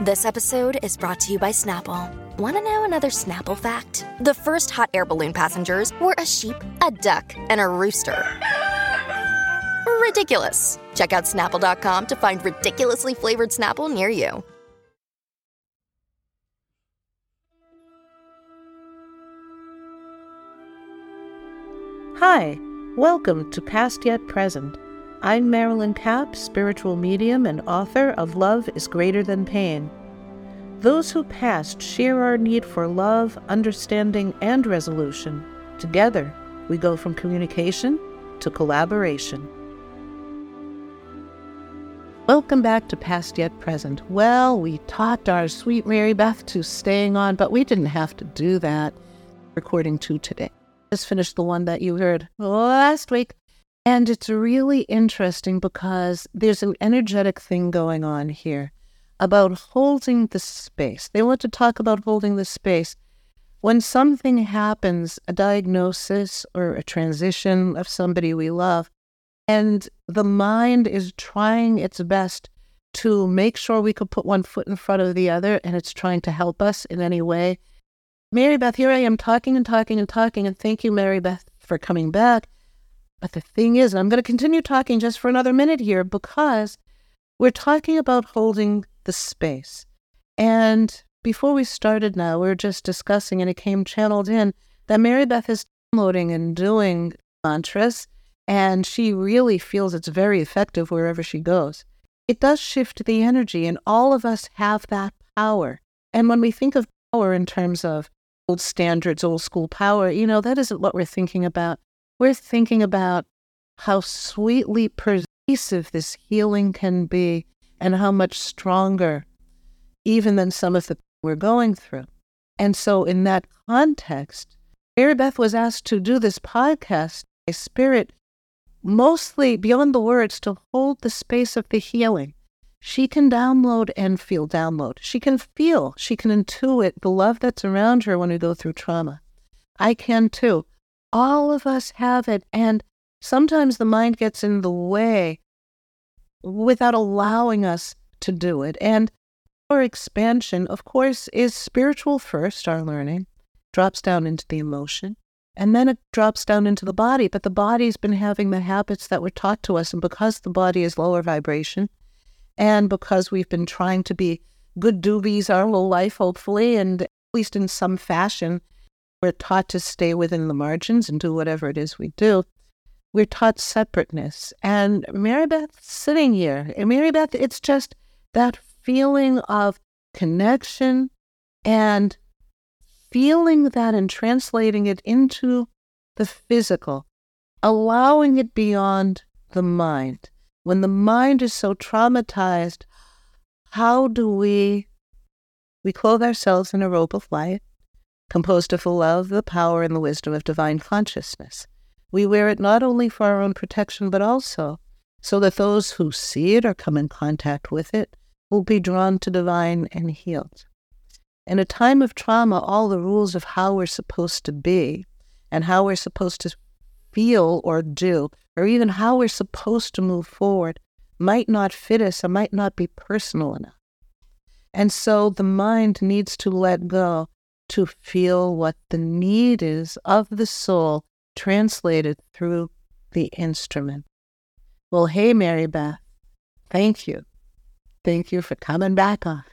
This episode is brought to you by Snapple. Want to know another Snapple fact? The first hot air balloon passengers were a sheep, a duck, and a rooster. Ridiculous. Check out snapple.com to find ridiculously flavored Snapple near you. Hi, welcome to Past Yet Present. I'm Marilyn Kapp, spiritual medium and author of Love is Greater Than Pain. Those who passed share our need for love, understanding, and resolution. Together, we go from communication to collaboration. Welcome back to Past Yet Present. Well, we talked our sweet Maribeth to staying on, but we didn't have to do that. Recording two today. Just finished the one that you heard last week. And it's really interesting because there's an energetic thing going on here about holding the space. They want to talk about holding the space. When something happens, a diagnosis or a transition of somebody we love, and the mind is trying its best to make sure we could put one foot in front of the other and it's trying to help us in any way. Maribeth, here I am talking and talking and talking, and thank you, Maribeth, for coming back. But the thing is, I'm going to continue talking just for another minute here because we're talking about holding the space. And before we started now, we were just discussing, and it came channeled in that Maribeth is downloading and doing mantras, and she really feels it's very effective wherever she goes. It does shift the energy, and all of us have that power. And when we think of power in terms of old standards, old school power, you know, that isn't what we're thinking about. We're thinking about how sweetly pervasive this healing can be and how much stronger even than some of the we're going through. And so in that context, Maribeth was asked to do this podcast by spirit mostly beyond the words to hold the space of the healing. She can download and feel download. She can feel, she can intuit the love that's around her when we go through trauma. I can too. All of us have it. And sometimes the mind gets in the way without allowing us to do it. And our expansion, of course, is spiritual first, our learning, drops down into the emotion, and then it drops down into the body. But the body's been having the habits that were taught to us. And because the body is lower vibration, and because we've been trying to be good doobies our whole life, hopefully, and at least in some fashion, we're taught to stay within the margins and do whatever it is we do. We're taught separateness. And Maribeth sitting here, Maribeth, it's just that feeling of connection and feeling that and translating it into the physical, allowing it beyond the mind. When the mind is so traumatized, how do we we clothe ourselves in a robe of light, composed of the love, the power, and the wisdom of divine consciousness. We wear it not only for our own protection, but also so that those who see it or come in contact with it will be drawn to divine and healed. In a time of trauma, all the rules of how we're supposed to be and how we're supposed to feel or do, or even how we're supposed to move forward, might not fit us or might not be personal enough. And so the mind needs to let go to feel what the need is of the soul translated through the instrument. Well, hey, Maribeth, thank you. Thank you for coming back on.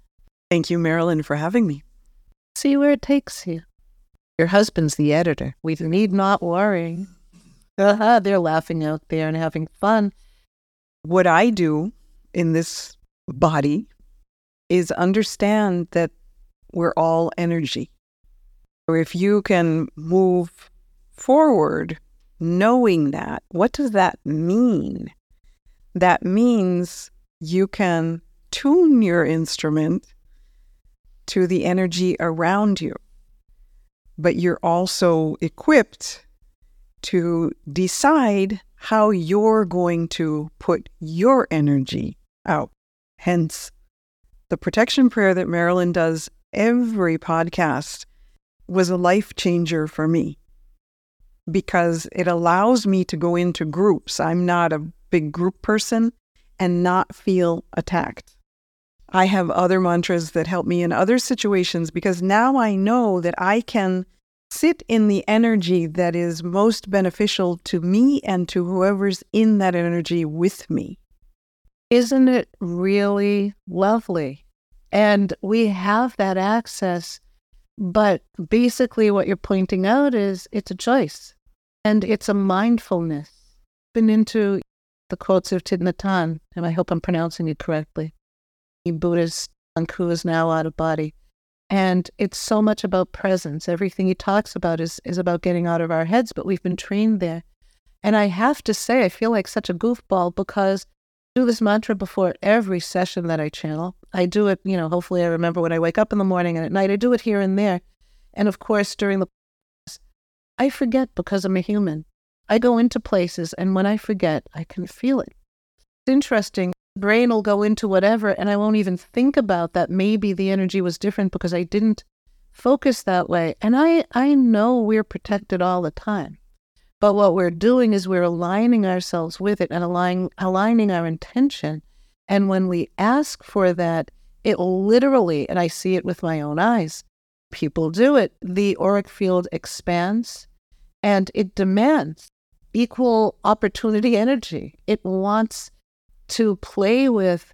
Thank you, Marilyn, for having me. See where it takes you. Your husband's the editor. We need not worry. Uh-huh, they're laughing out there and having fun. What I do in this body is understand that we're all energy. Or if you can move forward knowing that, what does that mean? That means you can tune your instrument to the energy around you, but you're also equipped to decide how you're going to put your energy out. Hence, the protection prayer that Marilyn does every podcast was a life changer for me because it allows me to go into groups. I'm not a big group person and not feel attacked. I have other mantras that help me in other situations because now I know that I can sit in the energy that is most beneficial to me and to whoever's in that energy with me. Isn't it really lovely? And we have that access. But basically, what you're pointing out is it's a choice and it's a mindfulness. Been into the quotes of Thich and I hope I'm pronouncing it correctly. The Buddhist monk who is now out of body. And it's so much about presence. Everything he talks about is, is about getting out of our heads, but we've been trained there. And I have to say, I feel like such a goofball because I do this mantra before every session that I channel. I do it, you know, hopefully I remember when I wake up in the morning and at night. I do it here and there. And of course, during the I forget because I'm a human. I go into places, and when I forget, I can feel it. It's interesting. Brain will go into whatever, and I won't even think about that. Maybe the energy was different because I didn't focus that way. And I, I know we're protected all the time. But what we're doing is we're aligning ourselves with it and aligning, aligning our intention. And when we ask for that, it literally, and I see it with my own eyes, people do it. The auric field expands and it demands equal opportunity energy. It wants to play with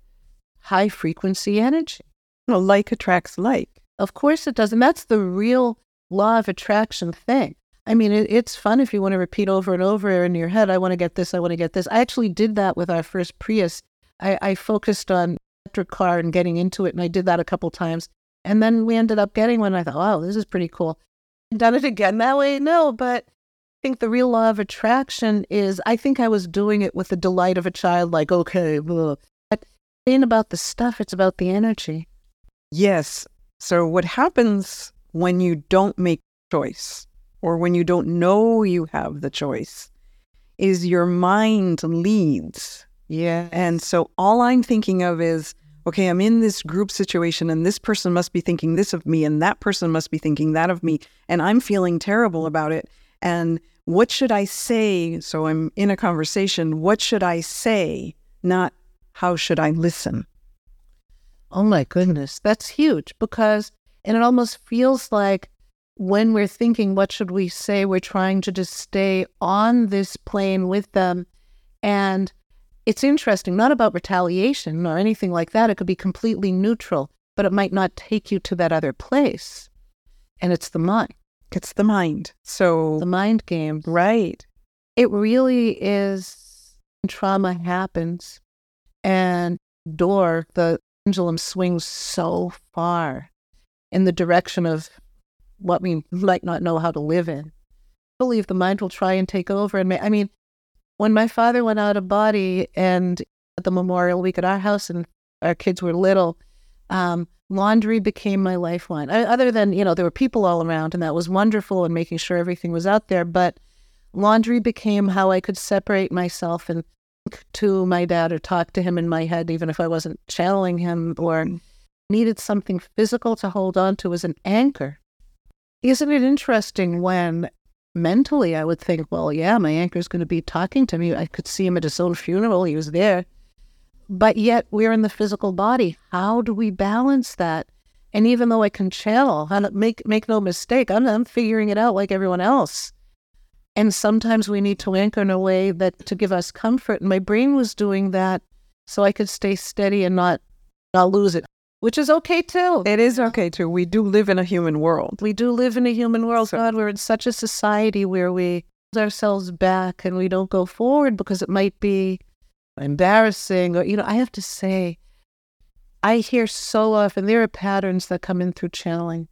high frequency energy. Well, like attracts like. Of course it does. And that's the real law of attraction thing. I mean, it, it's fun if you want to repeat over and over in your head, I want to get this, I want to get this. I actually did that with our first Prius. I, I focused on electric car and getting into it, and I did that a couple times. And then we ended up getting one. I thought, wow, this is pretty cool. Done it again that way? No, but I think the real law of attraction is I think I was doing it with the delight of a child, like, okay, ugh. but it ain't about the stuff, it's about the energy. Yes. So, what happens when you don't make choice or when you don't know you have the choice is your mind leads. Yeah. And so, all I'm thinking of is, okay, I'm in this group situation and this person must be thinking this of me and that person must be thinking that of me. And I'm feeling terrible about it. And what should I say? So I'm in a conversation. What should I say? Not how should I listen? Oh my goodness. That's huge because, and it almost feels like when we're thinking, what should we say? We're trying to just stay on this plane with them. And it's interesting, not about retaliation or anything like that. It could be completely neutral, but it might not take you to that other place. And it's the mind. It's the mind. So the mind game. Right. It really is trauma happens and door, the pendulum swings so far in the direction of what we might not know how to live in. I believe the mind will try and take over. And may, I mean, when my father went out of body and at the memorial week at our house and our kids were little, um, laundry became my lifeline. I, other than, you know, there were people all around and that was wonderful and making sure everything was out there. But laundry became how I could separate myself and to my dad or talk to him in my head, even if I wasn't channeling him or needed something physical to hold on to as an anchor. Isn't it interesting when mentally I would think, well, yeah, my anchor is going to be talking to me. I could see him at his own funeral. He was there but yet we're in the physical body. How do we balance that? And even though I can channel, make make no mistake, I'm, I'm figuring it out like everyone else. And sometimes we need to anchor in a way that to give us comfort. And my brain was doing that so I could stay steady and not not lose it, which is okay too. It is okay too. We do live in a human world. We do live in a human world. So, God, we're in such a society where we hold ourselves back and we don't go forward because it might be embarrassing or you know i have to say i hear so often there are patterns that come in through channeling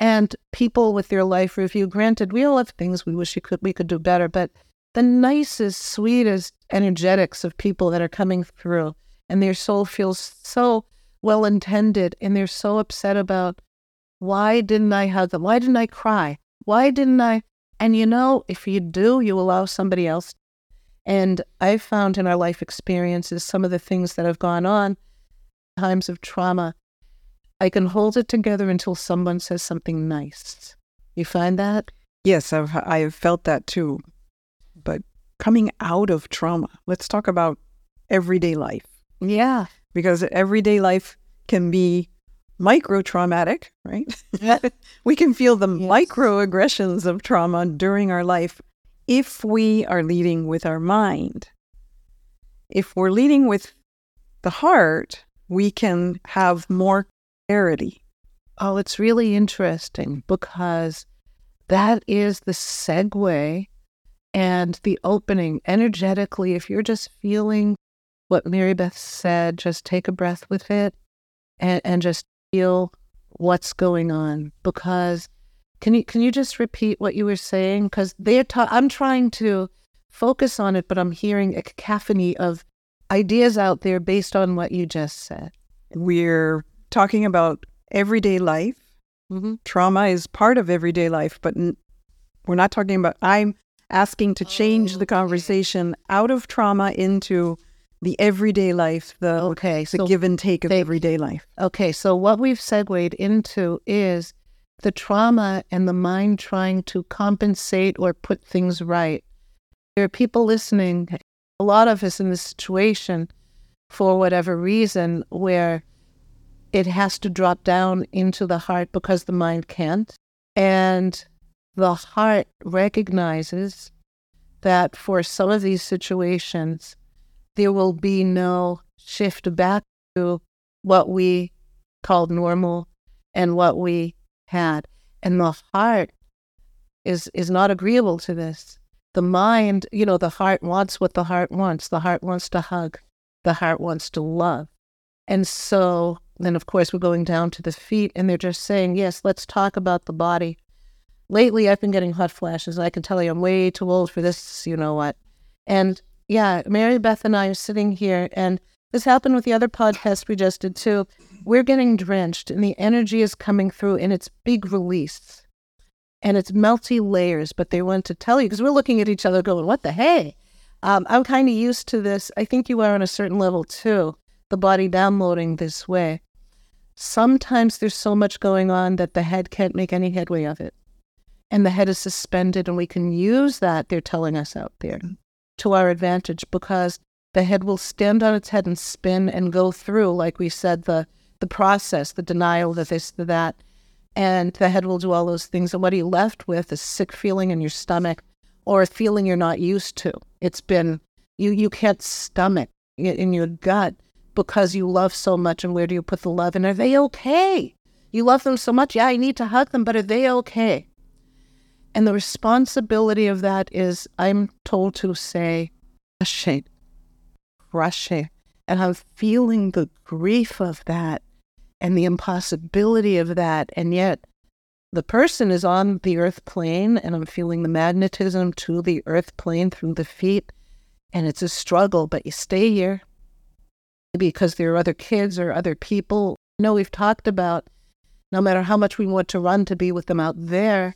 and people with their life review granted we all have things we wish we could we could do better but the nicest, sweetest energetics of people that are coming through, and their soul feels so well intended, and they're so upset about why didn't I hug them? Why didn't I cry? Why didn't I? And you know, if you do, you allow somebody else. And I've found in our life experiences some of the things that have gone on, times of trauma, I can hold it together until someone says something nice. You find that? Yes, I've I've felt that too. But coming out of trauma, let's talk about everyday life. Yeah. Because everyday life can be micro traumatic, right? we can feel the yes. microaggressions of trauma during our life if we are leading with our mind. If we're leading with the heart, we can have more clarity. Oh, it's really interesting because that is the segue and the opening energetically. If you're just feeling what Maribeth said, just take a breath with it and, and just feel what's going on. Because can you can you just repeat what you were saying? Because they're ta- I'm trying to focus on it, but I'm hearing a cacophony of ideas out there based on what you just said. We're talking about everyday life Mm-hmm. Trauma is part of everyday life, but n- we're not talking about. I'm asking to change oh, the conversation out of trauma into the everyday life, the okay, the so give and take of everyday life. Okay, so what we've segued into is the trauma and the mind trying to compensate or put things right. There are people listening, a lot of us in this situation, for whatever reason, where it has to drop down into the heart because the mind can't. And the heart recognizes that for some of these situations, there will be no shift back to what we called normal and what we had. And the heart is is not agreeable to this. The mind, you know, the heart wants what the heart wants. The heart wants to hug. The heart wants to love. And so then, of course, we're going down to the feet, and they're just saying, Yes, let's talk about the body. Lately, I've been getting hot flashes. I can tell you I'm way too old for this, you know what. And yeah, Maribeth and I are sitting here, and this happened with the other podcast we just did too. We're getting drenched, and the energy is coming through, and it's big release. And it's melty layers, but they want to tell you because we're looking at each other going, What the hey? Um, I'm kind of used to this. I think you are on a certain level too the body downloading this way. Sometimes there's so much going on that the head can't make any headway of it. And the head is suspended, and we can use that, they're telling us out there, to our advantage because the head will stand on its head and spin and go through, like we said, the, the process, the denial, the this, the that. And the head will do all those things. And what are you left with? A sick feeling in your stomach or a feeling you're not used to. It's been, you, you can't stomach it in your gut because you love so much and where do you put the love and are they okay you love them so much yeah i need to hug them but are they okay and the responsibility of that is i'm told to say crush it crush it and i'm feeling the grief of that and the impossibility of that. And yet the person is on the earth plane and i'm feeling the magnetism to the earth plane through the feet. And it's a struggle but you stay here because there are other kids or other people. You know, we've talked about no matter how much we want to run to be with them out there,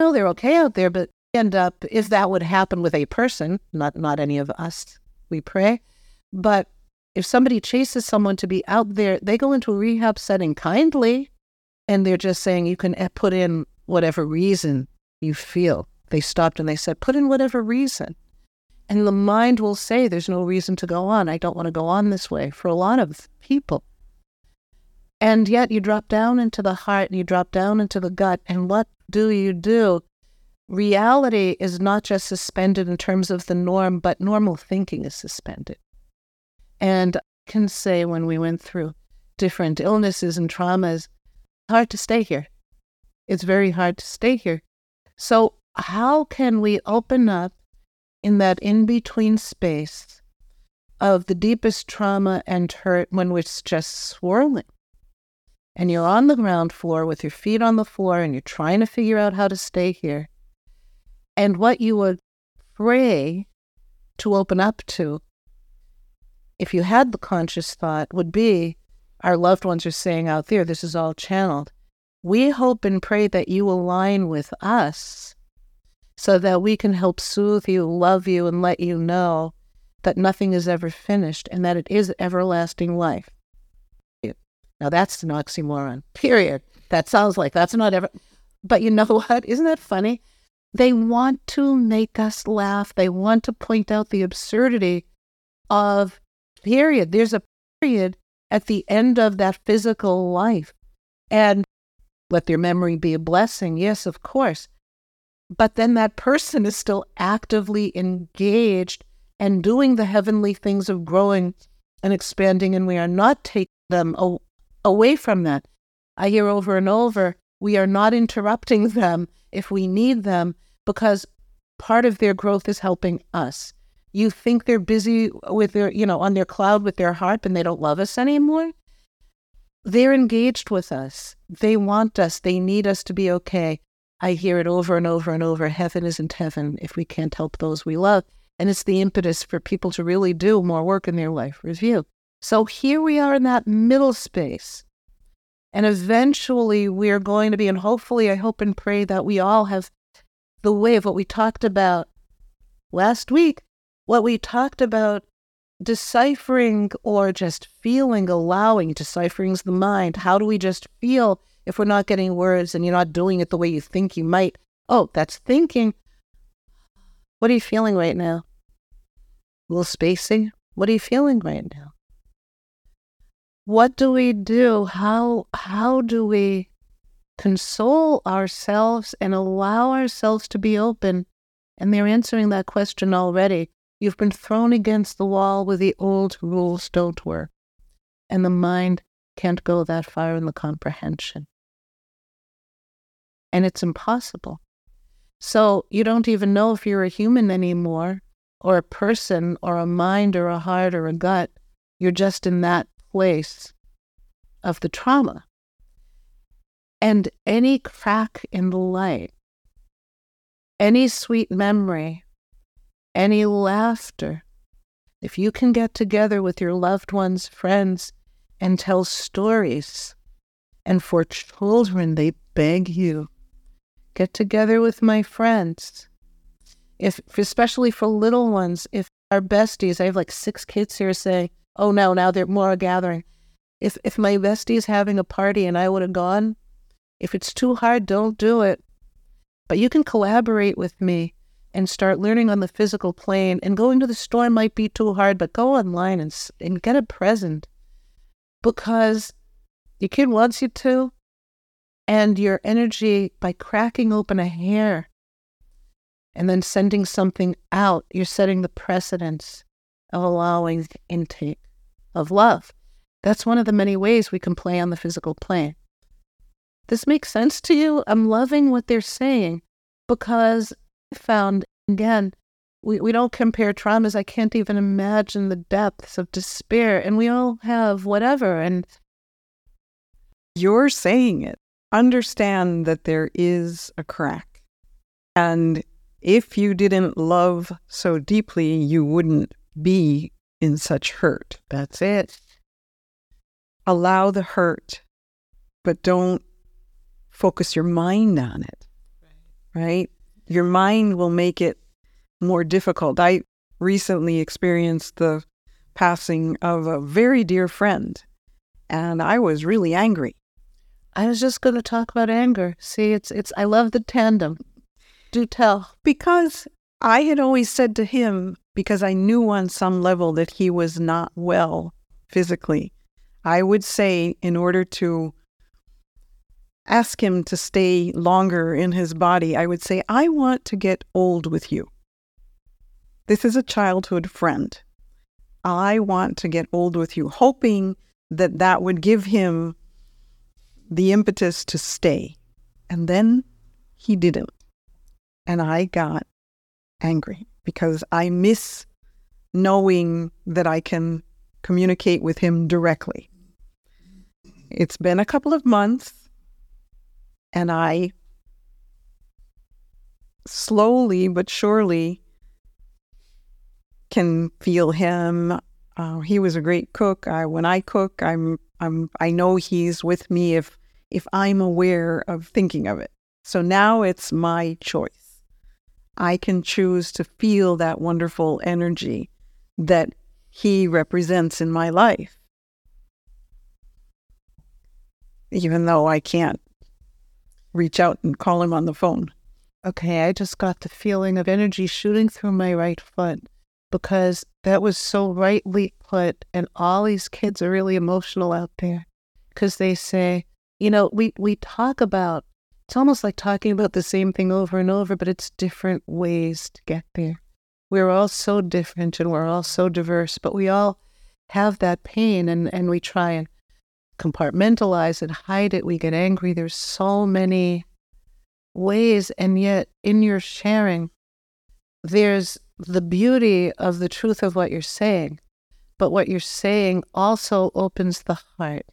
know, they're okay out there, but end up, if that would happen with a person, not, not any of us, we pray. But if somebody chases someone to be out there, they go into a rehab setting kindly and they're just saying you can eh, put in whatever reason you feel. They stopped and they said, put in whatever reason. And the mind will say, there's no reason to go on. I don't want to go on this way for a lot of people. And yet you drop down into the heart and you drop down into the gut. And what do you do? Reality is not just suspended in terms of the norm, but normal thinking is suspended. And I can say when we went through different illnesses and traumas, hard to stay here. It's very hard to stay here. So, how can we open up in that in between space of the deepest trauma and hurt when it's just swirling. And you're on the ground floor with your feet on the floor and you're trying to figure out how to stay here. And what you would pray to open up to, if you had the conscious thought, would be our loved ones are saying out there, this is all channeled. We hope and pray that you align with us so that we can help soothe you, love you, and let you know that nothing is ever finished and that it is everlasting life. Now that's an oxymoron, period. That sounds like that's not ever. But you know what? Isn't that funny? They want to make us laugh. They want to point out the absurdity of period. There's a period at the end of that physical life. And let their memory be a blessing. Yes, of course. But then that person is still actively engaged and doing the heavenly things of growing and expanding, and we are not taking them away from that. I hear over and over, we are not interrupting them if we need them because part of their growth is helping us. You think they're busy with their, you know, on their cloud with their harp and they don't love us anymore? They're engaged with us. They want us. They need us to be okay. I hear it over and over and over. Heaven isn't heaven if we can't help those we love. And it's the impetus for people to really do more work in their life review. So here we are in that middle space. And eventually we're going to be, and hopefully I hope and pray that we all have the way of what we talked about last week, what we talked about deciphering or just feeling, allowing, deciphering's the mind. How do we just feel if we're not getting words and you're not doing it the way you think you might? Oh, that's thinking. What are you feeling right now? A little spacing? What are you feeling right now? What do we do? How how do we console ourselves and allow ourselves to be open? And they're answering that question already. You've been thrown against the wall where the old rules don't work. And the mind can't go that far in the comprehension. And it's impossible. So you don't even know if you're a human anymore, or a person, or a mind, or a heart, or a gut. You're just in that place of the trauma. And any crack in the light, any sweet memory, any laughter, if you can get together with your loved ones, friends, and tell stories, and for children, they beg you, get together with my friends. If, especially for little ones, if our besties, I have like six kids here say, oh no, now they're more gathering. If if my bestie is having a party and I would have gone, if it's too hard, don't do it. But you can collaborate with me and start learning on the physical plane. And going to the store might be too hard, but go online and and get a present because your kid wants you to, and your energy by cracking open a hair and then sending something out, you're setting the precedence of allowing intake of love. That's one of the many ways we can play on the physical plane. This makes sense to you? I'm loving what they're saying because I found, again, we, we don't compare traumas. I can't even imagine the depths of despair. And we all have whatever. And you're saying it. Understand that there is a crack. And if you didn't love so deeply, you wouldn't be in such hurt. That's it. Allow the hurt, but don't focus your mind on it. Right. right? Your mind will make it more difficult. I recently experienced the passing of a very dear friend, and I was really angry. I was just going to talk about anger. See, it's it's I love the tandem. Do tell. Because I had always said to him, because I knew on some level that he was not well physically, I would say, in order to ask him to stay longer in his body, I would say, I want to get old with you. This is a childhood friend. I want to get old with you, hoping that that would give him the impetus to stay. And then he didn't. And I got angry because I miss knowing that I can communicate with him directly. It's been a couple of months, and I slowly but surely can feel him. Uh, he was a great cook. I, when I cook, I'm I'm I know he's with me if if I'm aware of thinking of it. So now it's my choice. I can choose to feel that wonderful energy that he represents in my life. Even though I can't reach out and call him on the phone. Okay, I just got the feeling of energy shooting through my right foot because that was so rightly put. And all these kids are really emotional out there because they say, you know, we, we talk about, it's almost like talking about the same thing over and over, but it's different ways to get there. We're all so different and we're all so diverse, but we all have that pain and, and we try and compartmentalize it, hide it. We get angry. There's so many ways. And yet, in your sharing, there's the beauty of the truth of what you're saying. But what you're saying also opens the heart.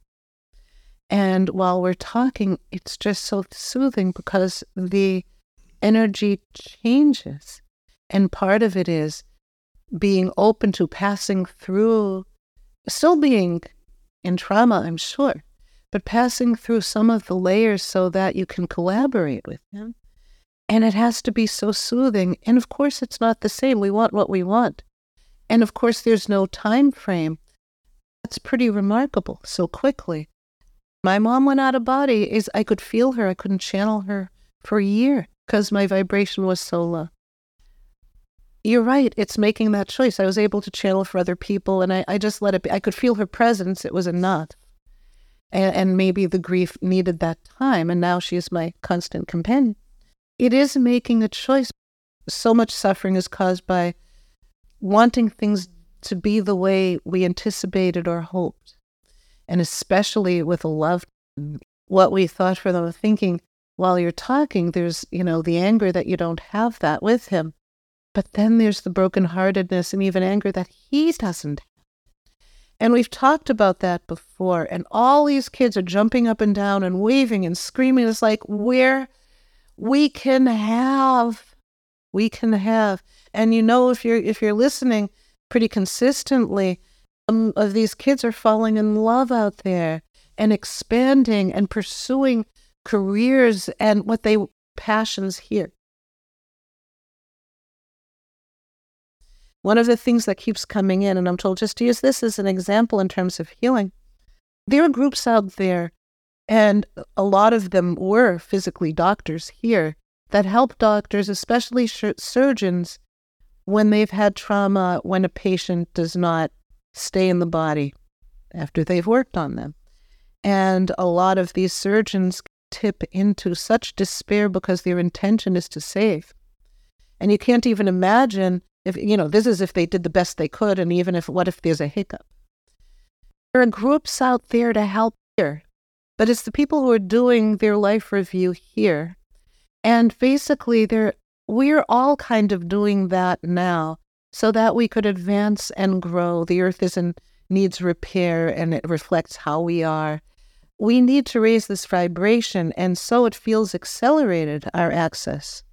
And while we're talking, it's just so soothing because the energy changes. And part of it is being open to passing through, still being in trauma, I'm sure, but passing through some of the layers so that you can collaborate with them. And it has to be so soothing. And of course, it's not the same. We want what we want. And of course, there's no time frame. That's pretty remarkable so quickly. My mom went out of body. Is I could feel her. I couldn't channel her for a year because my vibration was so low. You're right. It's making that choice. I was able to channel for other people, and I, I just let it be. I could feel her presence. It was enough. And, and maybe the grief needed that time, and now she is my constant companion. It is making a choice. So much suffering is caused by wanting things to be the way we anticipated or hoped. And especially with a loved what we thought for them, thinking while you're talking, there's, you know, the anger that you don't have that with him but then there's the brokenheartedness and even anger that he doesn't And we've talked about that before. And all these kids are jumping up and down and waving and screaming. It's like, where we can have, we can have. And you know, if you're if you're listening pretty consistently, um, of these kids are falling in love out there and expanding and pursuing careers and what they passions here. One of the things that keeps coming in, and I'm told just to use this as an example in terms of healing, there are groups out there, and a lot of them were physically doctors here that help doctors, especially surgeons, when they've had trauma, when a patient does not stay in the body after they've worked on them. And a lot of these surgeons tip into such despair because their intention is to save. And you can't even imagine if you know, this is if they did the best they could, and even if what if there's a hiccup? There are groups out there to help here, but it's the people who are doing their life review here, and basically, they're we're all kind of doing that now, so that we could advance and grow. The earth isn't needs repair, and it reflects how we are. We need to raise this vibration, and so it feels accelerated. Our access.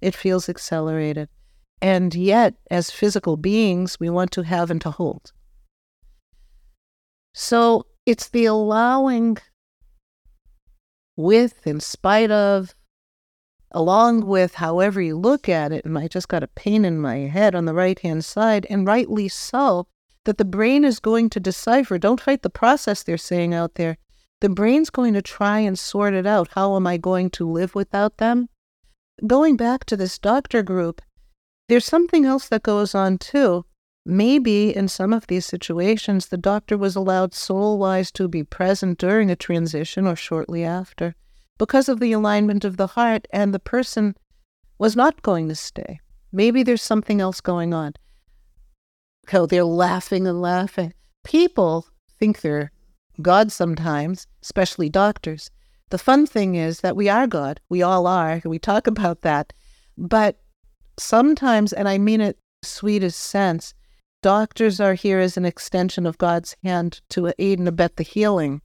It feels accelerated. And yet, as physical beings, we want to have and to hold. So it's the allowing with, in spite of, along with however you look at it. And I just got a pain in my head on the right hand side, and rightly so, that the brain is going to decipher. Don't fight the process they're saying out there. The brain's going to try and sort it out. How am I going to live without them? Going back to this doctor group, there's something else that goes on too. Maybe in some of these situations, the doctor was allowed soul wise to be present during a transition or shortly after because of the alignment of the heart, and the person was not going to stay. Maybe there's something else going on. Oh, they're laughing and laughing. People think they're God sometimes, especially doctors. The fun thing is that we are God. We all are. We talk about that. But sometimes, and I mean it sweetest sense, doctors are here as an extension of God's hand to aid and abet the healing.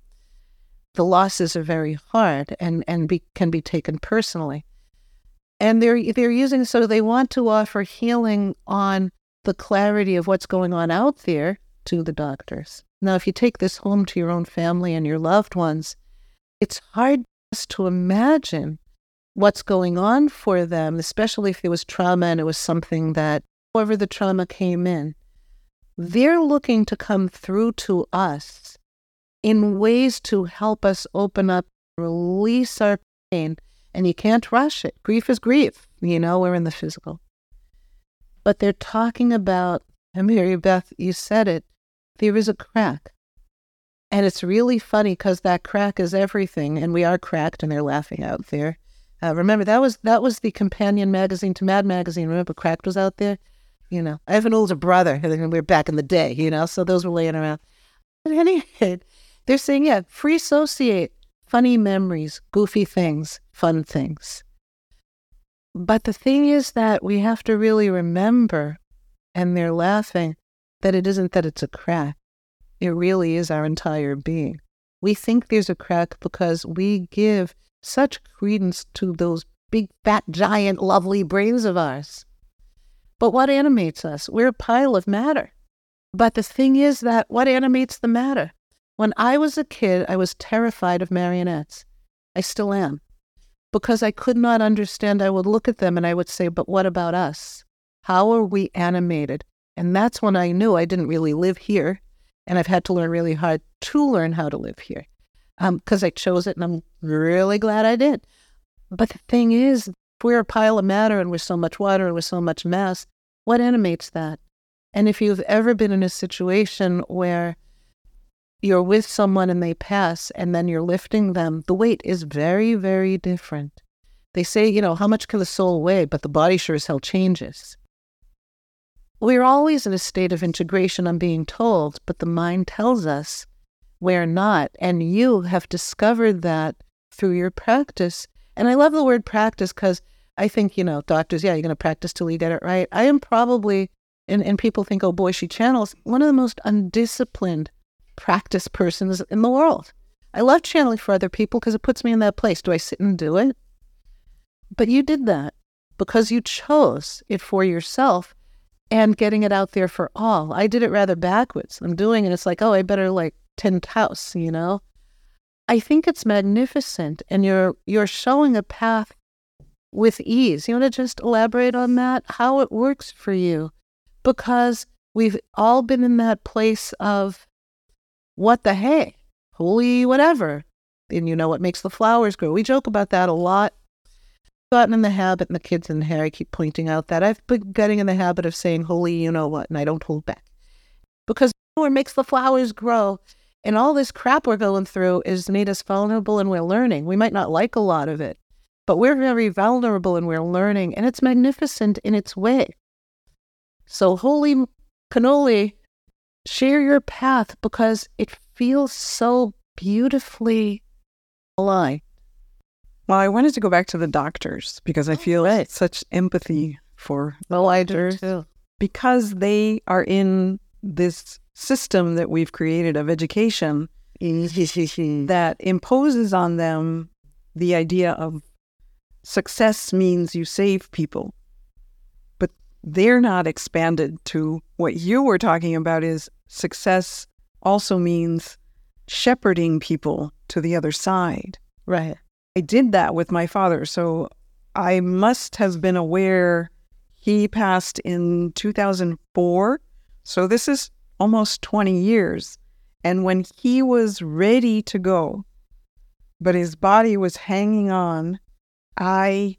The losses are very hard and, and be, can be taken personally. And they're they're using so they want to offer healing on the clarity of what's going on out there to the doctors. Now, if you take this home to your own family and your loved ones, it's hard to imagine what's going on for them, especially if there was trauma and it was something that, however, the trauma came in, they're looking to come through to us in ways to help us open up, release our pain. And you can't rush it. Grief is grief. You know, we're in the physical. But they're talking about, and Maribeth, you said it, there is a crack. And it's really funny because that crack is everything, and we are cracked, and they're laughing out there. Uh, remember that was that was the companion magazine to Mad Magazine. Remember, Cracked was out there. You know, I have an older brother, and we were back in the day. You know, so those were laying around. But anyway, they're saying, yeah, free associate, funny memories, goofy things, fun things. But the thing is that we have to really remember, and they're laughing, that it isn't that it's a crack. It really is our entire being. We think there's a crack because we give such credence to those big, fat, giant, lovely brains of ours. But what animates us? We're a pile of matter. But the thing is that what animates the matter? When I was a kid, I was terrified of marionettes. I still am because I could not understand. I would look at them and I would say, But what about us? How are we animated? And that's when I knew I didn't really live here. And I've had to learn really hard to learn how to live here because um, I chose it and I'm really glad I did. But the thing is, if we're a pile of matter and we're so much water and we're so much mass, what animates that? And if you've ever been in a situation where you're with someone and they pass and then you're lifting them, the weight is very, very different. They say, you know, how much can the soul weigh? But the body sure as hell changes. We're always in a state of integration, I'm being told, but the mind tells us we're not. And you have discovered that through your practice. And I love the word practice because I think, you know, doctors, yeah, you're going to practice till you get it right. I am probably, and, and people think, oh boy, she channels, one of the most undisciplined practice persons in the world. I love channeling for other people because it puts me in that place. Do I sit and do it? But you did that because you chose it for yourself and getting it out there for all. I did it rather backwards. I'm doing it. It's like, oh, I better like tint house, you know? I think it's magnificent and you're you're showing a path with ease. You want to just elaborate on that? How it works for you? Because we've all been in that place of what the hey, holy whatever. And you know what makes the flowers grow. We joke about that a lot. Gotten in the habit, and the kids here, I keep pointing out that I've been getting in the habit of saying holy, you know what, and I don't hold back. Because what makes the flowers grow and all this crap we're going through is made us vulnerable and we're learning. We might not like a lot of it, but we're very vulnerable and we're learning, and it's magnificent in its way. So, holy cannoli, share your path because it feels so beautifully alive. Well, I wanted to go back to the doctors because I oh, feel right. such empathy for the oh, I do. Because they are in this system that we've created of education that imposes on them the idea of success means you save people they're not expanded to what you were talking about is success also means shepherding people to the other side. Right. I did that with my father. So I must have been aware he passed in 2004. So this is almost 20 years. And when he was ready to go, but his body was hanging on, I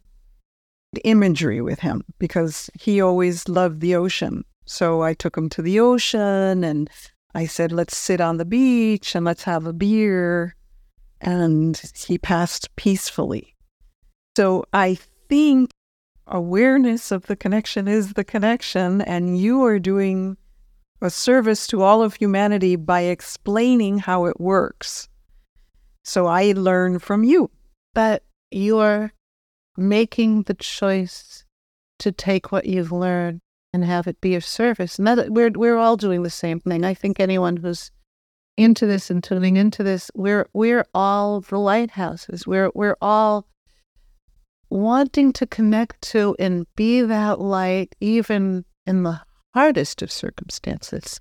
imagery with him because he always loved the ocean. So I took him to the ocean and I said, let's sit on the beach and let's have a beer. And he passed peacefully. So I think awareness of the connection is the connection, and you are doing a service to all of humanity by explaining how it works. So I learn from you. But you're making the choice to take what you've learned and have it be of service. And that we're we're all doing the same thing. I think anyone who's into this and tuning into this, we're we're all the lighthouses. We're we're all wanting to connect to and be that light even in the hardest of circumstances.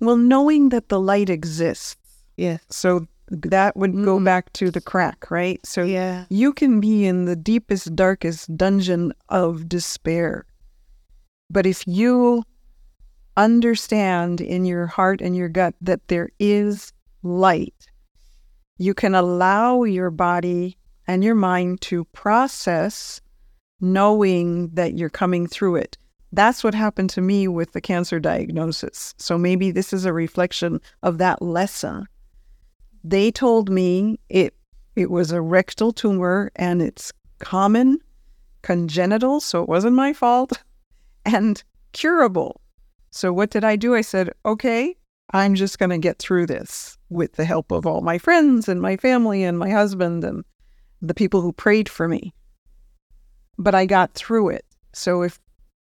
Well, knowing that the light exists. Yeah. So that would go Mm. back to the crack, right? So Yeah. you can be in the deepest, darkest dungeon of despair. But if you understand in your heart and your gut that there is light, you can allow your body and your mind to process knowing that you're coming through it. That's what happened to me with the cancer diagnosis. So maybe this is a reflection of that lesson. They told me it it was a rectal tumor and it's common, congenital, so it wasn't my fault, and curable. So what did I do? I said, "Okay, I'm just going to get through this with the help of all my friends and my family and my husband and the people who prayed for me." But I got through it. So if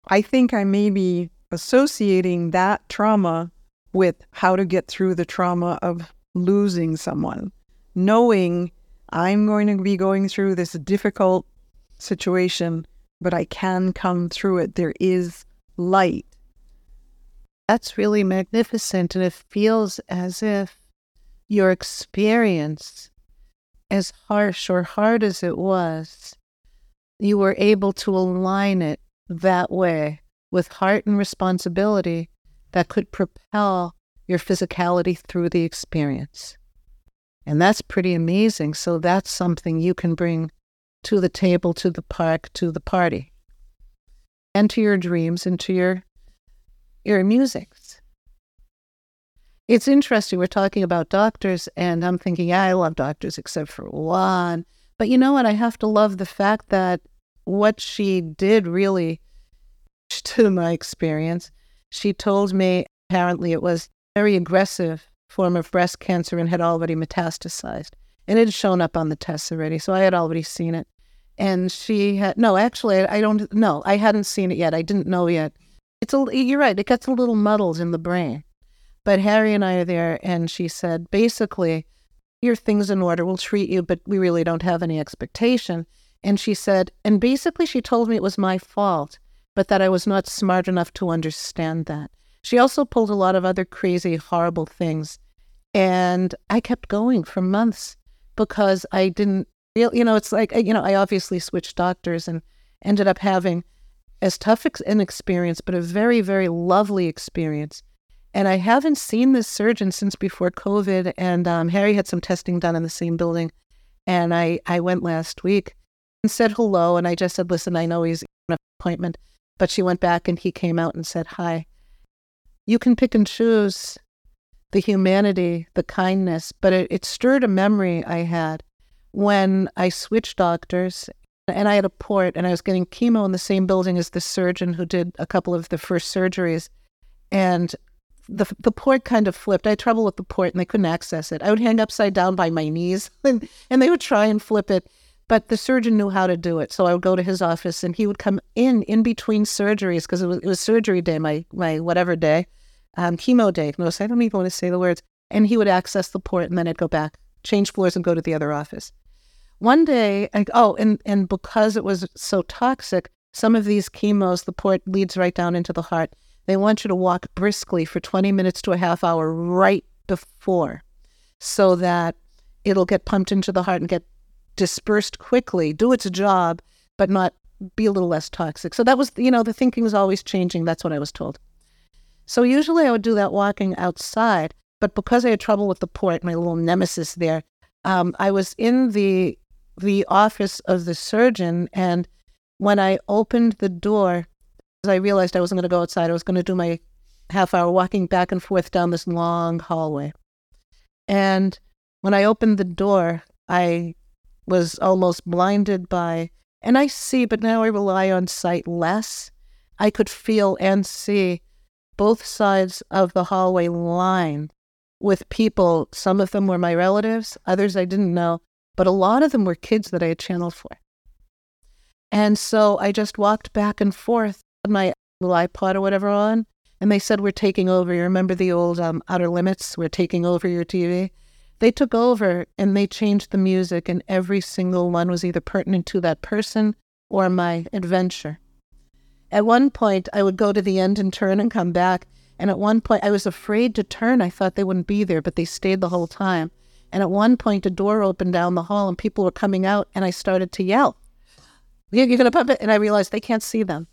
I think I may be associating that trauma with how to get through the trauma of losing someone, knowing I'm going to be going through this difficult situation, but I can come through it. There is light. That's really magnificent. And it feels as if your experience, as harsh or hard as it was, you were able to align it that way with heart and responsibility that could propel your physicality through the experience. And that's pretty amazing. So that's something you can bring to the table, to the park, to the party, and to your dreams and to your your musics. It's interesting. We're talking about doctors, and I'm thinking, yeah, I love doctors except for one. But you know what? I have to love the fact that what she did really, to my experience, she told me apparently it was very aggressive form of breast cancer and had already metastasized. And it had shown up on the tests already, so I had already seen it. And she had no, actually, I don't. No, I hadn't seen it yet. I didn't know yet. It's a. You're right. It gets a little muddled in the brain. But Harry and I are there, and she said, basically, your things in order. We'll treat you, but we really don't have any expectation. And she said, and basically, she told me it was my fault, but that I was not smart enough to understand that. She also pulled a lot of other crazy, horrible things. And I kept going for months because I didn't feel, you know, it's like, you know, I obviously switched doctors and ended up having as tough an experience, but a very, very lovely experience. And I haven't seen this surgeon since before COVID. And um, Harry had some testing done in the same building. And I, I went last week and said hello. And I just said, listen, I know he's an appointment. But she went back and he came out and said, hi. You can pick and choose the humanity, the kindness, but it, it stirred a memory I had when I switched doctors and I had a port and I was getting chemo in the same building as the surgeon who did a couple of the first surgeries. And the the port kind of flipped. I had trouble with the port and they couldn't access it. I would hang upside down by my knees and, and they would try and flip it. But the surgeon knew how to do it. So I would go to his office and he would come in in between surgeries because it was, it was surgery day, my, my whatever day, um. Notice I don't even want to say the words. And he would access the port and then I'd go back, change floors and go to the other office. One day, I, oh, and, and because it was so toxic, some of these chemos, the port leads right down into the heart. They want you to walk briskly for 20 minutes to a half hour right before so that it'll get pumped into the heart and get dispersed quickly, do its job, but not be a little less toxic. So that was, you know, the thinking was always changing. That's what I was told. So usually I would do that walking outside, but because I had trouble with the port, my little nemesis there, um, I was in the the office of the surgeon, and when I opened the door, I realized I wasn't going to go outside. I was going to do my half hour walking back and forth down this long hallway. And when I opened the door, I was almost blinded by, and I see, but now I rely on sight less. I could feel and see both sides of the hallway lined with people. Some of them were my relatives, others I didn't know, but a lot of them were kids that I had channeled for. And so I just walked back and forth, my little iPod or whatever on, and they said, We're taking over. You remember the old um, Outer Limits? We're taking over your TV. They took over and they changed the music, and every single one was either pertinent to that person or my adventure. At one point, I would go to the end and turn and come back. And at one point, I was afraid to turn. I thought they wouldn't be there, but they stayed the whole time. And at one point, a door opened down the hall and people were coming out, and I started to yell, You're going to pump it? And I realized they can't see them.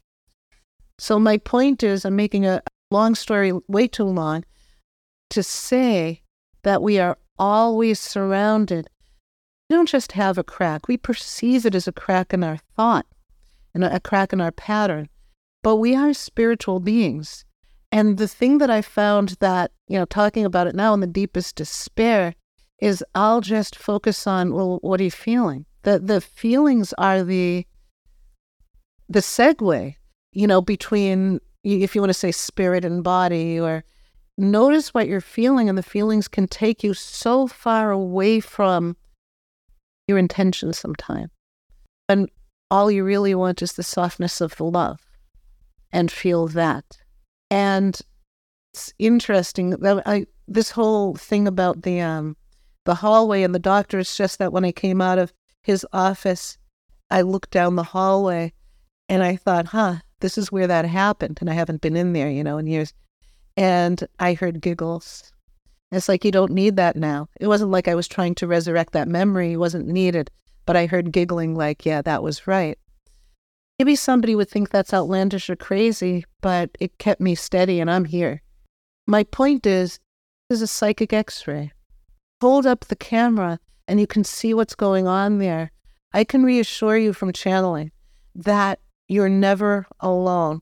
So, my point is, I'm making a long story way too long to say that we are always surrounded. We don't just have a crack, we perceive it as a crack in our thought and a crack in our pattern, but we are spiritual beings. And the thing that I found that, you know, talking about it now in the deepest despair is I'll just focus on, well, what are you feeling? The the feelings are the the segue, you know, between if you want to say spirit and body or notice what you're feeling and the feelings can take you so far away from your intention sometimes. And all you really want is the softness of the love and feel that. And it's interesting that I this whole thing about the um the hallway and the doctor is just that when I came out of his office, I looked down the hallway and I thought, huh, this is where that happened. And I haven't been in there, you know, in years. And I heard giggles. It's like, you don't need that now. It wasn't like I was trying to resurrect that memory, it wasn't needed. But I heard giggling, like, yeah, that was right. Maybe somebody would think that's outlandish or crazy, but it kept me steady and I'm here. My point is, this is a psychic x ray hold up the camera and you can see what's going on there. I can reassure you from channeling that you're never alone.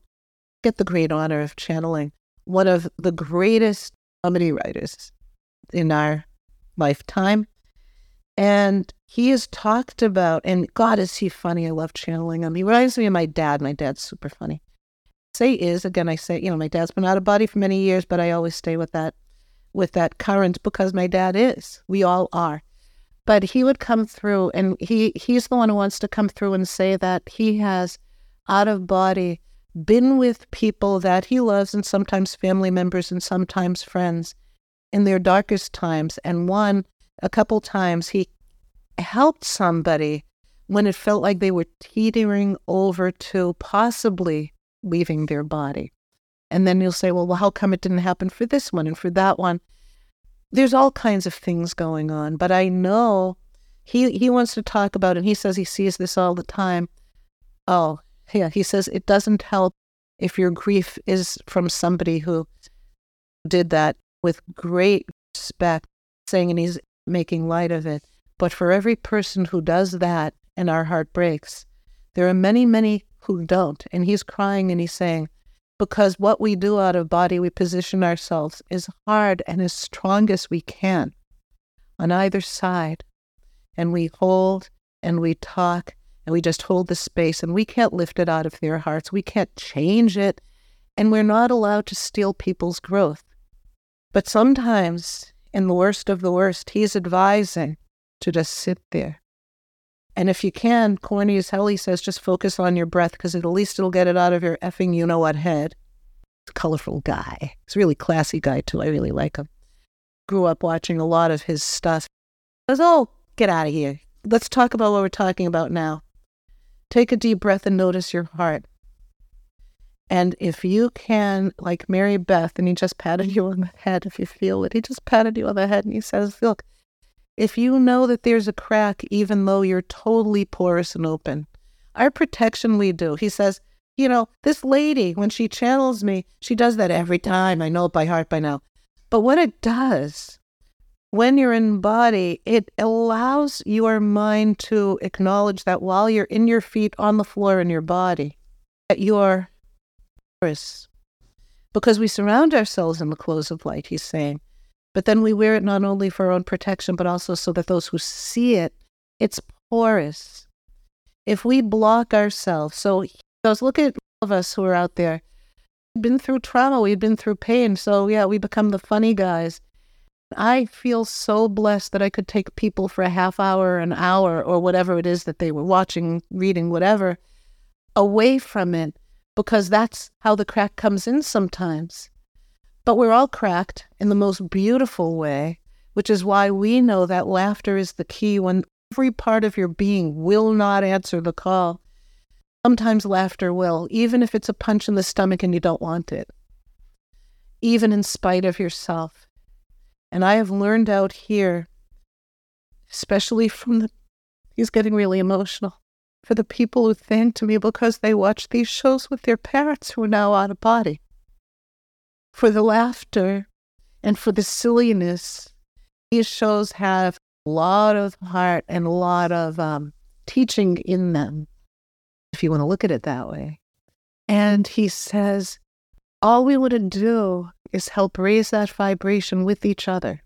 Get the great honor of channeling one of the greatest comedy writers in our lifetime. And he has talked about, and God, is he funny? I love channeling him. He reminds me of my dad. My dad's super funny. Say is, again, I say, you know, my dad's been out of body for many years, but I always stay with that with that current because my dad is. We all are. But he would come through and he he's the one who wants to come through and say that he has out of body been with people that he loves and sometimes family members and sometimes friends in their darkest times. And one, a couple times, he helped somebody when it felt like they were teetering over to possibly leaving their body. And then you'll say, well, well, how come it didn't happen for this one and for that one? There's all kinds of things going on, but I know he he wants to talk about. And he says he sees this all the time. Oh, yeah. He says it doesn't help if your grief is from somebody who did that with great respect, saying, and he's making light of it. But for every person who does that and our heart breaks, there are many, many who don't. And he's crying and he's saying, because what we do out of body, we position ourselves as hard and as strong as we can on either side. And we hold and we talk and we just hold the space and we can't lift it out of their hearts. We can't change it. And we're not allowed to steal people's growth. But sometimes, in the worst of the worst, he's advising to just sit there and if you can, corny as hell, he says, just focus on your breath because at least it'll get it out of your effing you know what head. Colorful guy. He's a really classy guy, too. I really like him. Grew up watching a lot of his stuff. I was, oh, get out of here. Let's talk about what we're talking about now. Take a deep breath and notice your heart. And if you can, like Maribeth, and he just patted you on the head, if you feel it, he just patted you on the head and he says, Look, if you know that there's a crack, even though you're totally porous and open. Our protection we do. He says, you know, this lady, when she channels me, she does that every time. I know it by heart by now. But what it does, when you're in body, it allows your mind to acknowledge that while you're in your feet on the floor in your body, that you're porous. Because we surround ourselves in the clothes of light, he's saying. But then we wear it not only for our own protection, but also so that those who see it, it's porous. If we block ourselves, so those look at all of us who are out there. We've been through trauma, we've been through pain. So yeah, we become the funny guys. I feel so blessed that I could take people for a half hour, an hour, or whatever it is that they were watching, reading, whatever, away from it, because that's how the crack comes in sometimes. But we're all cracked in the most beautiful way, which is why we know that laughter is the key when every part of your being will not answer the call. Sometimes laughter will, even if it's a punch in the stomach and you don't want it, even in spite of yourself. And I have learned out here, especially from the, he's getting really emotional, for the people who thanked me because they watched these shows with their parents who are now out of body, for the laughter and for the silliness. These shows have a lot of heart and a lot of um, teaching in them if you want to look at it that way. And he says, all we want to do is help raise that vibration with each other.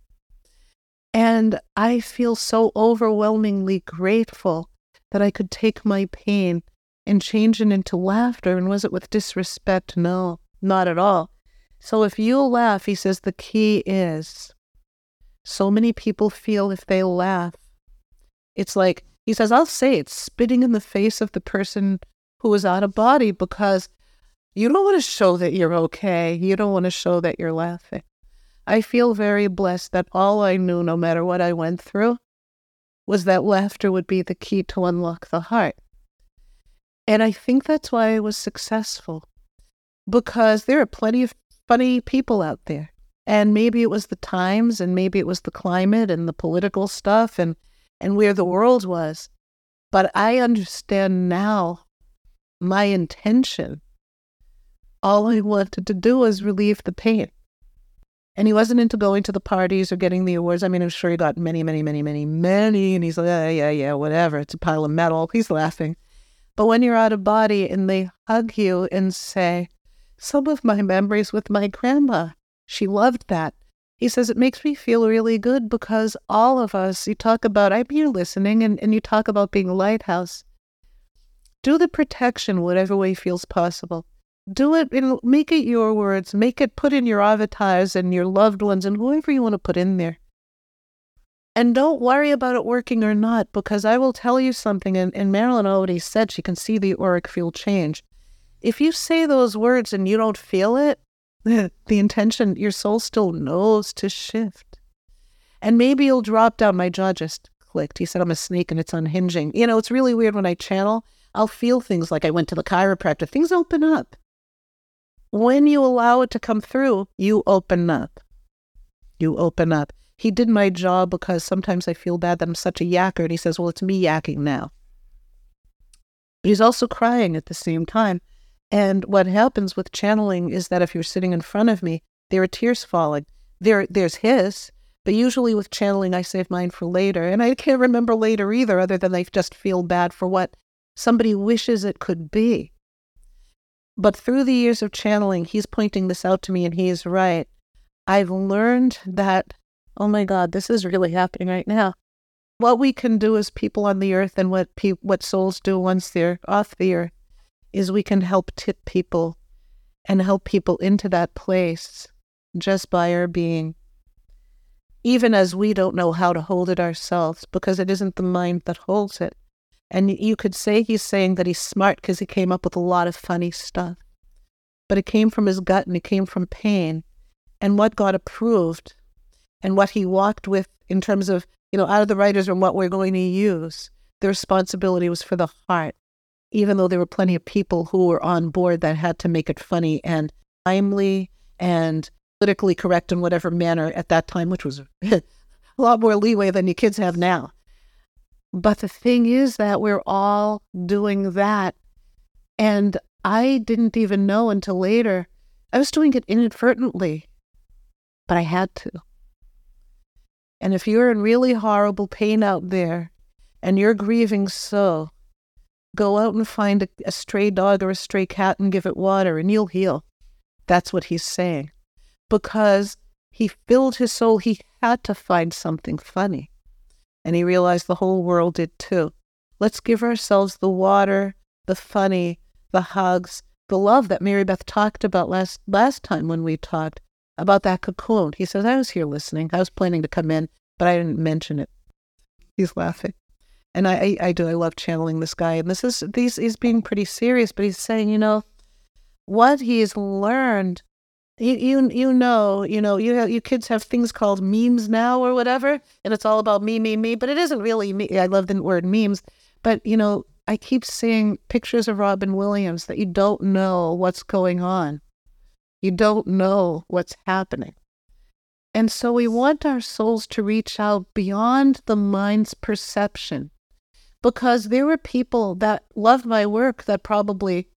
And I feel so overwhelmingly grateful that I could take my pain and change it into laughter. And was it with disrespect? No, not at all. So if you laugh, he says the key is so many people feel if they laugh, it's like he says, I'll say it's spitting in the face of the person who is out of body because you don't want to show that you're okay. You don't want to show that you're laughing. I feel very blessed that all I knew, no matter what I went through, was that laughter would be the key to unlock the heart. And I think that's why I was successful because there are plenty of funny people out there. And maybe it was the times and maybe it was the climate and the political stuff and and where the world was. But I understand now my intention. All I wanted to do was relieve the pain. And he wasn't into going to the parties or getting the awards. I mean, I'm sure he got many, many, many, many, many. And he's like, yeah, yeah, yeah, whatever. It's a pile of metal. He's laughing. But when you're out of body and they hug you and say, some of my memories with my grandma, she loved that. He says, It makes me feel really good because all of us, you talk about, I'm here listening, and, and you talk about being a lighthouse. Do the protection whatever way feels possible. Do it, and make it your words. Make it put in your avatars and your loved ones and whoever you want to put in there. And don't worry about it working or not, because I will tell you something, and, and Marilyn already said she can see the auric field change. If you say those words and you don't feel it, the, the intention, your soul still knows to shift. And maybe you'll drop down. My jaw just clicked. He said, I'm a snake and it's unhinging. You know, it's really weird when I channel. I'll feel things like I went to the chiropractor. Things open up. When you allow it to come through, you open up. You open up. He did my job because sometimes I feel bad that I'm such a yacker. And he says, Well, it's me yakking now. But he's also crying at the same time. And what happens with channeling is that if you're sitting in front of me, there are tears falling. There, there's his, but usually with channeling, I save mine for later. And I can't remember later either, other than I just feel bad for what somebody wishes it could be. But through the years of channeling, he's pointing this out to me, and he is right. I've learned that, oh my God, this is really happening right now. What we can do as people on the earth and what pe- what souls do once they're off the earth is we can help tip people and help people into that place just by our being. Even as we don't know how to hold it ourselves, because it isn't the mind that holds it. And you could say he's saying that he's smart because he came up with a lot of funny stuff. But it came from his gut and it came from pain and what God approved and what he walked with in terms of, you know, out of the writers and what we're going to use. The responsibility was for the heart even though there were plenty of people who were on board that had to make it funny and timely and politically correct in whatever manner at that time, which was a lot more leeway than you kids have now. But the thing is that we're all doing that. And I didn't even know until later. I was doing it inadvertently, but I had to. And if you're in really horrible pain out there and you're grieving so, Go out and find a, a stray dog or a stray cat and give it water, and you'll heal. That's what he's saying. Because he filled his soul, he had to find something funny. And he realized the whole world did too. Let's give ourselves the water, the funny, the hugs, the love that Maribeth talked about last last time when we talked about that cocoon. He says, I was here listening. I was planning to come in, but I didn't mention it. He's laughing. And I, I, I do, I love channeling this guy. And this is, these, he's being pretty serious, but he's saying, you know, what he's learned, you, you, you know, you know, you have, you kids have things called memes now or whatever, and it's all about me, me, me, but it isn't really me. I love the word memes, but you know, I keep seeing pictures of Robin Williams that you don't know what's going on. You don't know what's happening. And so we want our souls to reach out beyond the mind's perception because there were people that loved my work that probably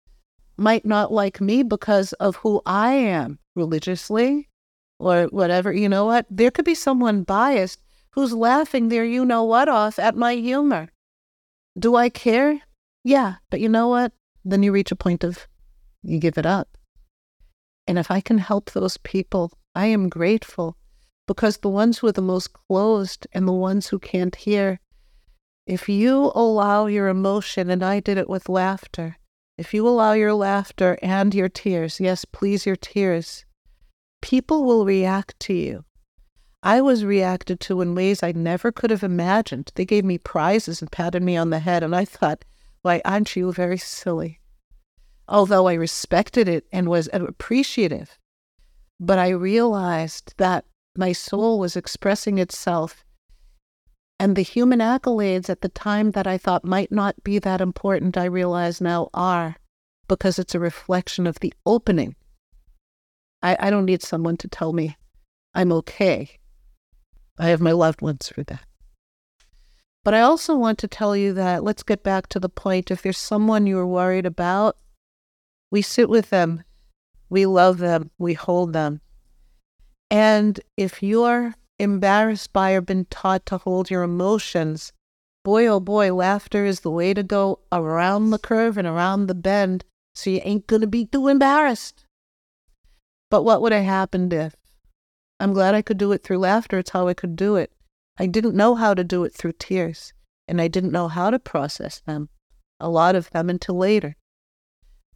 might not like me because of who I am religiously or whatever. You know what? There could be someone biased who's laughing their you know what off at my humor. Do I care? Yeah, but you know what? Then you reach a point of you give it up. And if I can help those people, I am grateful because the ones who are the most closed and the ones who can't hear, if you allow your emotion, and I did it with laughter, if you allow your laughter and your tears, yes, please, your tears, people will react to you. I was reacted to in ways I never could have imagined. They gave me prizes and patted me on the head, and I thought, why, aren't you very silly? Although I respected it and was appreciative, but I realized that my soul was expressing itself. And the human accolades at the time that I thought might not be that important, I realize now are, because it's a reflection of the opening. I, I don't need someone to tell me I'm okay. I have my loved ones for that. But I also want to tell you that let's get back to the point. If there's someone you're worried about, we sit with them, we love them, we hold them. And if you're embarrassed by or been taught to hold your emotions, boy, oh boy, laughter is the way to go around the curve and around the bend so you ain't going to be too embarrassed. But what would have happened if? I'm glad I could do it through laughter. It's how I could do it. I didn't know how to do it through tears, and I didn't know how to process them, a lot of them until later.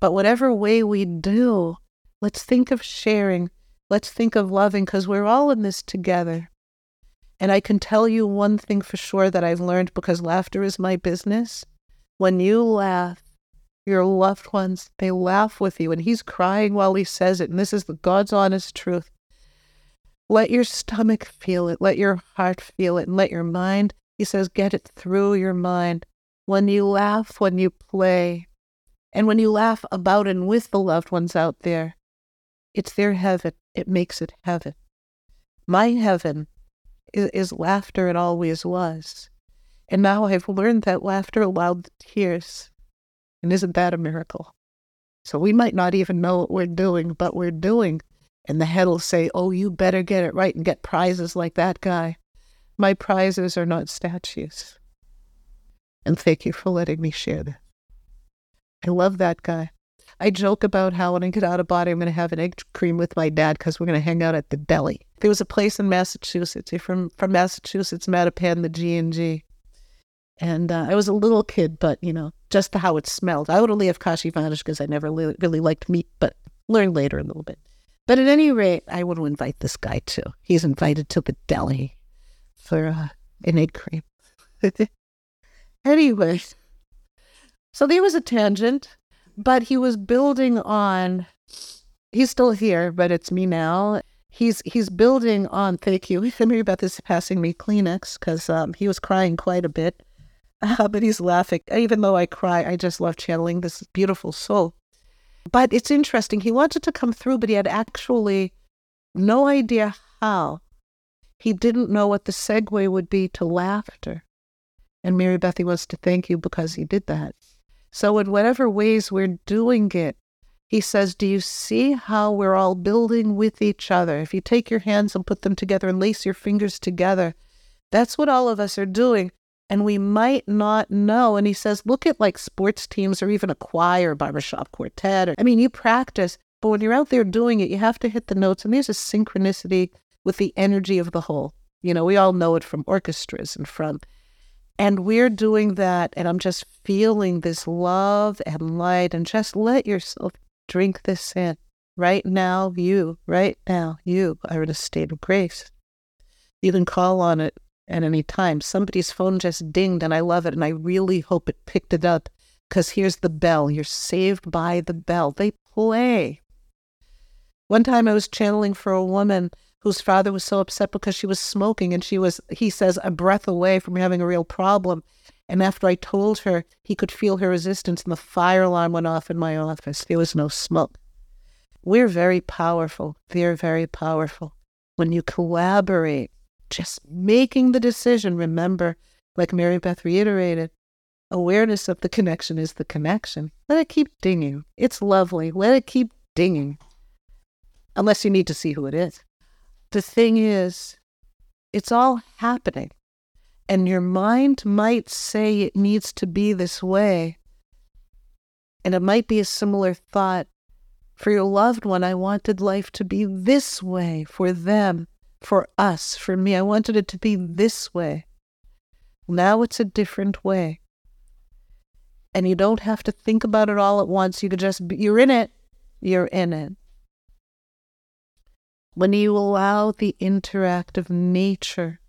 But whatever way we do, let's think of sharing, let's think of loving, because we're all in this together. And I can tell you one thing for sure that I've learned because laughter is my business. When you laugh, your loved ones, they laugh with you. And he's crying while he says it. And this is the God's honest truth. Let your stomach feel it. Let your heart feel it. And let your mind, he says, get it through your mind. When you laugh, when you play, and when you laugh about and with the loved ones out there, it's their heaven. It makes it heaven. My heaven is, is laughter. It always was. And now I've learned that laughter allowed tears. And isn't that a miracle? So we might not even know what we're doing, but we're doing and the head will say, Oh, you better get it right and get prizes like that guy. My prizes are not statues. And thank you for letting me share that. I love that guy. I joke about how when I get out of body, I'm going to have an egg cream with my dad because we're going to hang out at the deli. There was a place in Massachusetts. From from Massachusetts, Mattapan, the G and G. And uh, I was a little kid, but you know, just how it smelled. I would only have kashi vanish because I never really, really liked meat, but learned later a little bit. But at any rate, I want to invite this guy too. He's invited to the deli for uh, an egg cream. anyway, so there was a tangent, but he was building on. He's still here, but it's me now. He's he's building on. Thank you. Maribeth is passing me Kleenex because um, he was crying quite a bit, uh, but he's laughing. Even though I cry, I just love channeling this beautiful soul. But it's interesting. He wanted to come through, but he had actually no idea how. He didn't know what the segue would be to laughter. And Mary Bethy wants to thank you because he did that. So, in whatever ways we're doing it, he says, Do you see how we're all building with each other? If you take your hands and put them together and lace your fingers together, that's what all of us are doing and we might not know. And he says, look at like sports teams or even a choir, barbershop quartet. Or, I mean, you practice, but when you're out there doing it, you have to hit the notes. And there's a synchronicity with the energy of the whole. You know, we all know it from orchestras and from, and we're doing that. And I'm just feeling this love and light and just let yourself drink this in. Right now, you, right now, you are in a state of grace. You can call on it at any time. Somebody's phone just dinged and I love it and I really hope it picked it up because here's the bell. You're saved by the bell. They play. One time I was channeling for a woman whose father was so upset because she was smoking and she was, he says, a breath away from having a real problem. And after I told her, he could feel her resistance, and the fire alarm went off in my office. There was no smoke. We're very powerful. They're very powerful. When you collaborate, just making the decision, remember, like Maribeth reiterated, awareness of the connection is the connection. Let it keep dinging. It's lovely. Let it keep dinging. Unless you need to see who it is. The thing is, it's all happening. And your mind might say it needs to be this way. And it might be a similar thought for your loved one. I wanted life to be this way for them, for us, for me. I wanted it to be this way. Now it's a different way. And you don't have to think about it all at once. You could just, be, you're in it. You're in it. When you allow the interactive nature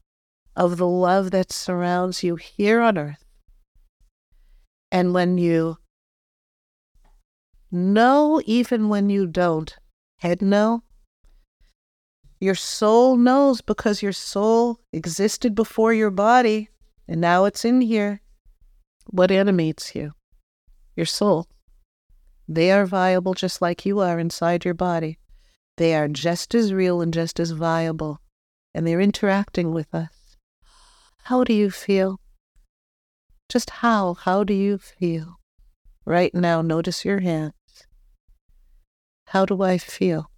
of the love that surrounds you here on earth, and when you know, even when you don't, head know, your soul knows because your soul existed before your body and now it's in here. What animates you? Your soul. They are viable just like you are inside your body. They are just as real and just as viable, and they're interacting with us. How do you feel? Just how? How do you feel? Right now, notice your hands. How do I feel?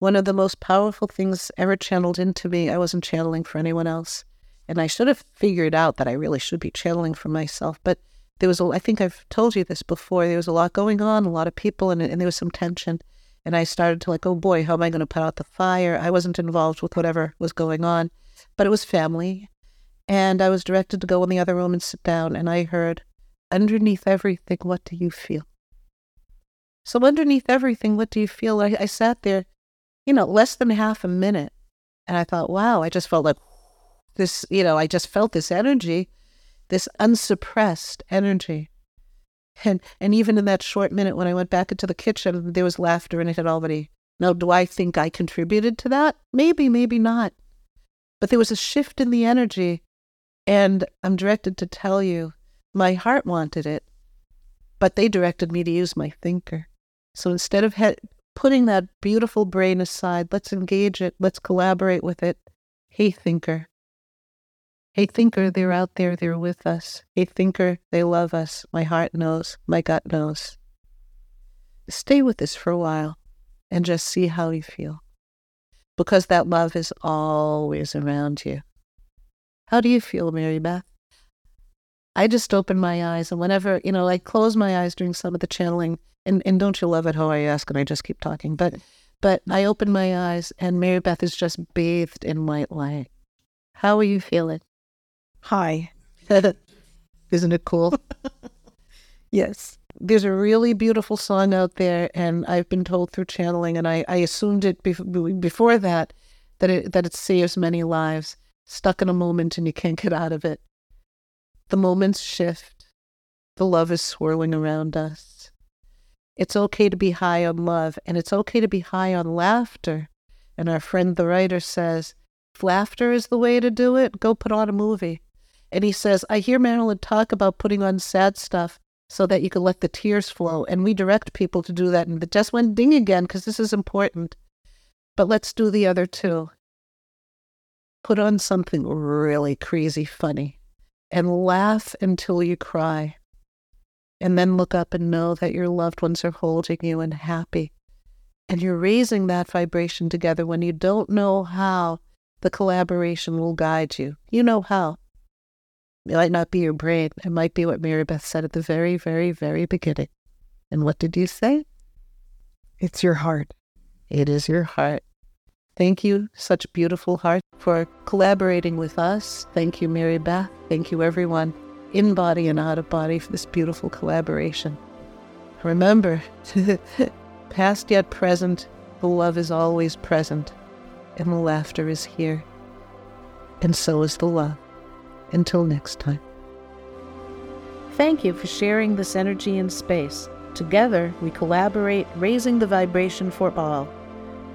One of the most powerful things ever channeled into me, I wasn't channeling for anyone else, and I should have figured out that I really should be channeling for myself. But there was, a, I think I've told you this before, there was a lot going on, a lot of people, and, and there was some tension. And I started to like, oh boy, how am I going to put out the fire? I wasn't involved with whatever was going on, but it was family. And I was directed to go in the other room and sit down. And I heard, underneath everything, what do you feel? So, underneath everything, what do you feel? I, I sat there, you know, less than half a minute. And I thought, wow, I just felt like this, you know, I just felt this energy, this unsuppressed energy. And and even in that short minute when I went back into the kitchen, there was laughter and it had already. Now, do I think I contributed to that? Maybe, maybe not. But there was a shift in the energy, and I'm directed to tell you, my heart wanted it, but they directed me to use my thinker. So instead of he- putting that beautiful brain aside, let's engage it, let's collaborate with it. Hey, thinker, Hey, thinker, they're out there, they're with us. Hey, thinker, they love us. My heart knows, my gut knows. Stay with this for a while and just see how you feel. Because that love is always around you. How do you feel, Maribeth? I just open my eyes, and whenever, you know, I close my eyes during some of the channeling, and, and don't you love it how I ask and I just keep talking, but but I open my eyes, and Maribeth is just bathed in white light. How are you feeling? Hi. Isn't it cool? yes. There's a really beautiful song out there, and I've been told through channeling, and I, I assumed it bef- before that that it that it saves many lives. Stuck in a moment and you can't get out of it. The moments shift. The love is swirling around us. It's okay to be high on love, and it's okay to be high on laughter. And our friend the writer says, if laughter is the way to do it, go put on a movie. And he says, I hear Marilyn talk about putting on sad stuff so that you can let the tears flow. And we direct people to do that. And it just went ding again because this is important. But let's do the other two. Put on something really crazy funny and laugh until you cry. And then look up and know that your loved ones are holding you and happy. And you're raising that vibration together when you don't know how the collaboration will guide you. You know how. It might not be your brain. It might be what Maribeth said at the very, very, very beginning. And what did you say? It's your heart. It is your heart. Thank you, such beautiful heart, for collaborating with us. Thank you, Maribeth. Thank you, everyone, in body and out of body, for this beautiful collaboration. Remember, past yet present, the love is always present, and the laughter is here. And so is the love. Until next time. Thank you for sharing this energy in space. Together, we collaborate, raising the vibration for all.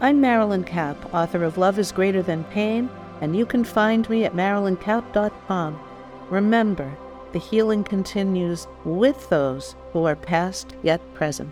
I'm Marilyn Kapp, author of Love is Greater Than Pain, and you can find me at marilynkapp.com. Remember, The healing continues with those who are past yet present.